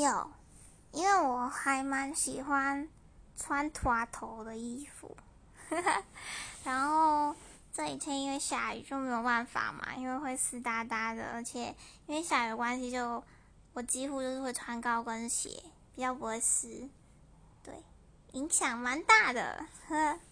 有，因为我还蛮喜欢穿拖头的衣服，然后这几天因为下雨就没有办法嘛，因为会湿哒哒的，而且因为下雨的关系，就我几乎就是会穿高跟鞋，比较不会湿，对，影响蛮大的，呵。